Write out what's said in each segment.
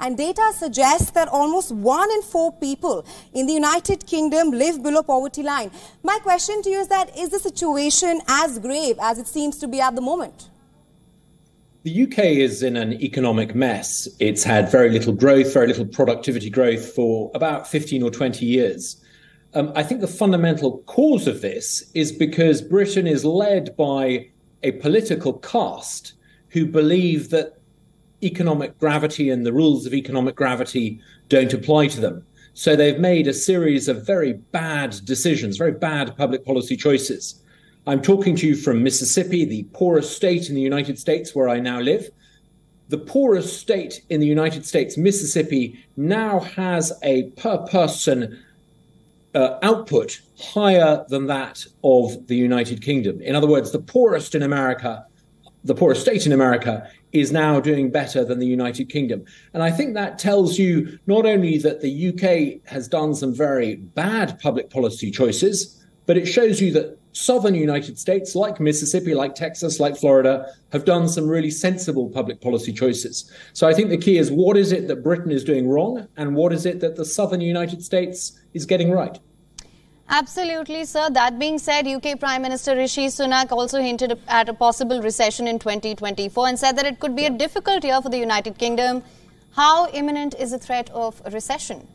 and data suggests that almost one in four people in the United Kingdom live below poverty line. My question to you is that is the situation as grave as it seems to be at the moment? The UK is in an economic mess. It's had very little growth, very little productivity growth for about 15 or 20 years. Um, I think the fundamental cause of this is because Britain is led by a political caste who believe that economic gravity and the rules of economic gravity don't apply to them. So they've made a series of very bad decisions, very bad public policy choices. I'm talking to you from Mississippi, the poorest state in the United States where I now live. The poorest state in the United States, Mississippi, now has a per person uh, output higher than that of the United Kingdom. In other words, the poorest in America, the poorest state in America, is now doing better than the United Kingdom. And I think that tells you not only that the UK has done some very bad public policy choices, but it shows you that southern United States, like Mississippi, like Texas, like Florida, have done some really sensible public policy choices. So I think the key is what is it that Britain is doing wrong, and what is it that the southern United States is getting right? Absolutely, sir. That being said, UK Prime Minister Rishi Sunak also hinted at a possible recession in 2024 and said that it could be a difficult year for the United Kingdom. How imminent is the threat of a recession?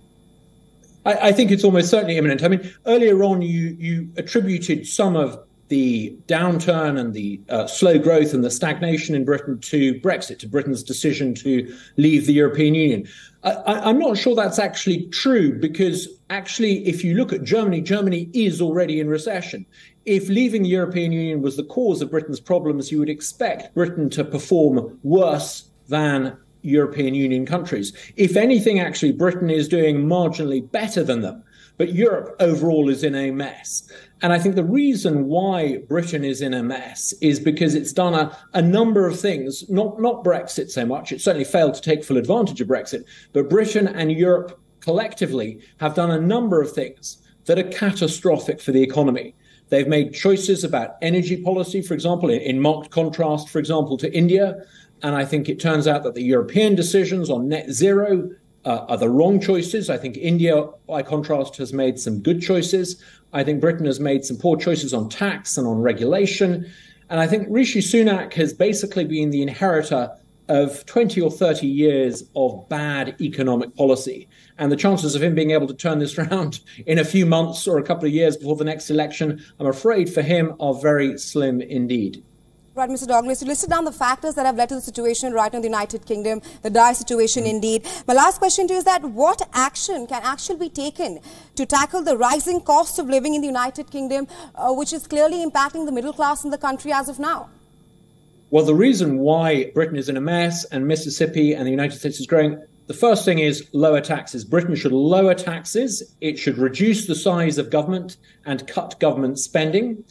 I, I think it's almost certainly imminent. I mean, earlier on, you you attributed some of the downturn and the uh, slow growth and the stagnation in Britain to Brexit, to Britain's decision to leave the European Union. I, am not sure that's actually true because actually, if you look at Germany, Germany is already in recession. If leaving the European Union was the cause of Britain's problems, you would expect Britain to perform worse than European Union countries. If anything, actually, Britain is doing marginally better than them. But Europe overall is in a mess. And I think the reason why Britain is in a mess is because it's done a, a number of things, not, not Brexit so much. It certainly failed to take full advantage of Brexit, but Britain and Europe collectively have done a number of things that are catastrophic for the economy. They've made choices about energy policy, for example, in, in marked contrast, for example, to India. And I think it turns out that the European decisions on net zero uh, are the wrong choices. I think India, by contrast, has made some good choices. I think Britain has made some poor choices on tax and on regulation. And I think Rishi Sunak has basically been the inheritor of 20 or 30 years of bad economic policy. And the chances of him being able to turn this around in a few months or a couple of years before the next election, I'm afraid for him, are very slim indeed. Right, Mr. Douglas, you listed down the factors that have led to the situation right now in the United Kingdom, the dire situation indeed. My last question to you is that what action can actually be taken to tackle the rising cost of living in the United Kingdom, uh, which is clearly impacting the middle class in the country as of now? Well, the reason why Britain is in a mess and Mississippi and the United States is growing, the first thing is lower taxes. Britain should lower taxes. It should reduce the size of government and cut government spending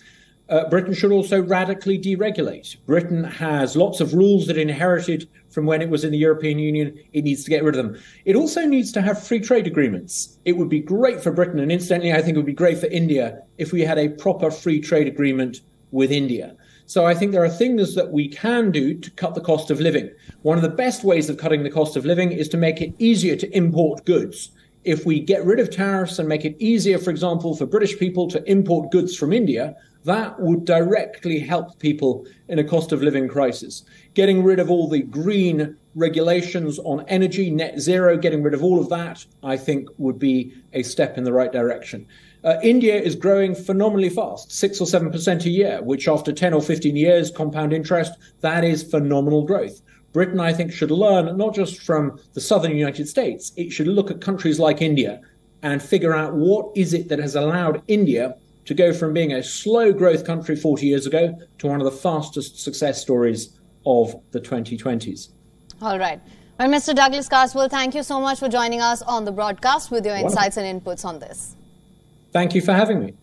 uh, Britain should also radically deregulate. Britain has lots of rules that it inherited from when it was in the European Union. It needs to get rid of them. It also needs to have free trade agreements. It would be great for Britain, and incidentally, I think it would be great for India if we had a proper free trade agreement with India. So I think there are things that we can do to cut the cost of living. One of the best ways of cutting the cost of living is to make it easier to import goods. If we get rid of tariffs and make it easier, for example, for British people to import goods from India, that would directly help people in a cost of living crisis. Getting rid of all the green regulations on energy, net zero, getting rid of all of that, I think would be a step in the right direction. Uh, India is growing phenomenally fast, six or seven percent a year, which after 10 or 15 years compound interest, that is phenomenal growth. Britain, I think, should learn not just from the southern United States, it should look at countries like India and figure out what is it that has allowed India to go from being a slow growth country 40 years ago to one of the fastest success stories of the 2020s. All right. Well, Mr. Douglas Carswell, thank you so much for joining us on the broadcast with your insights and inputs on this. Thank you for having me.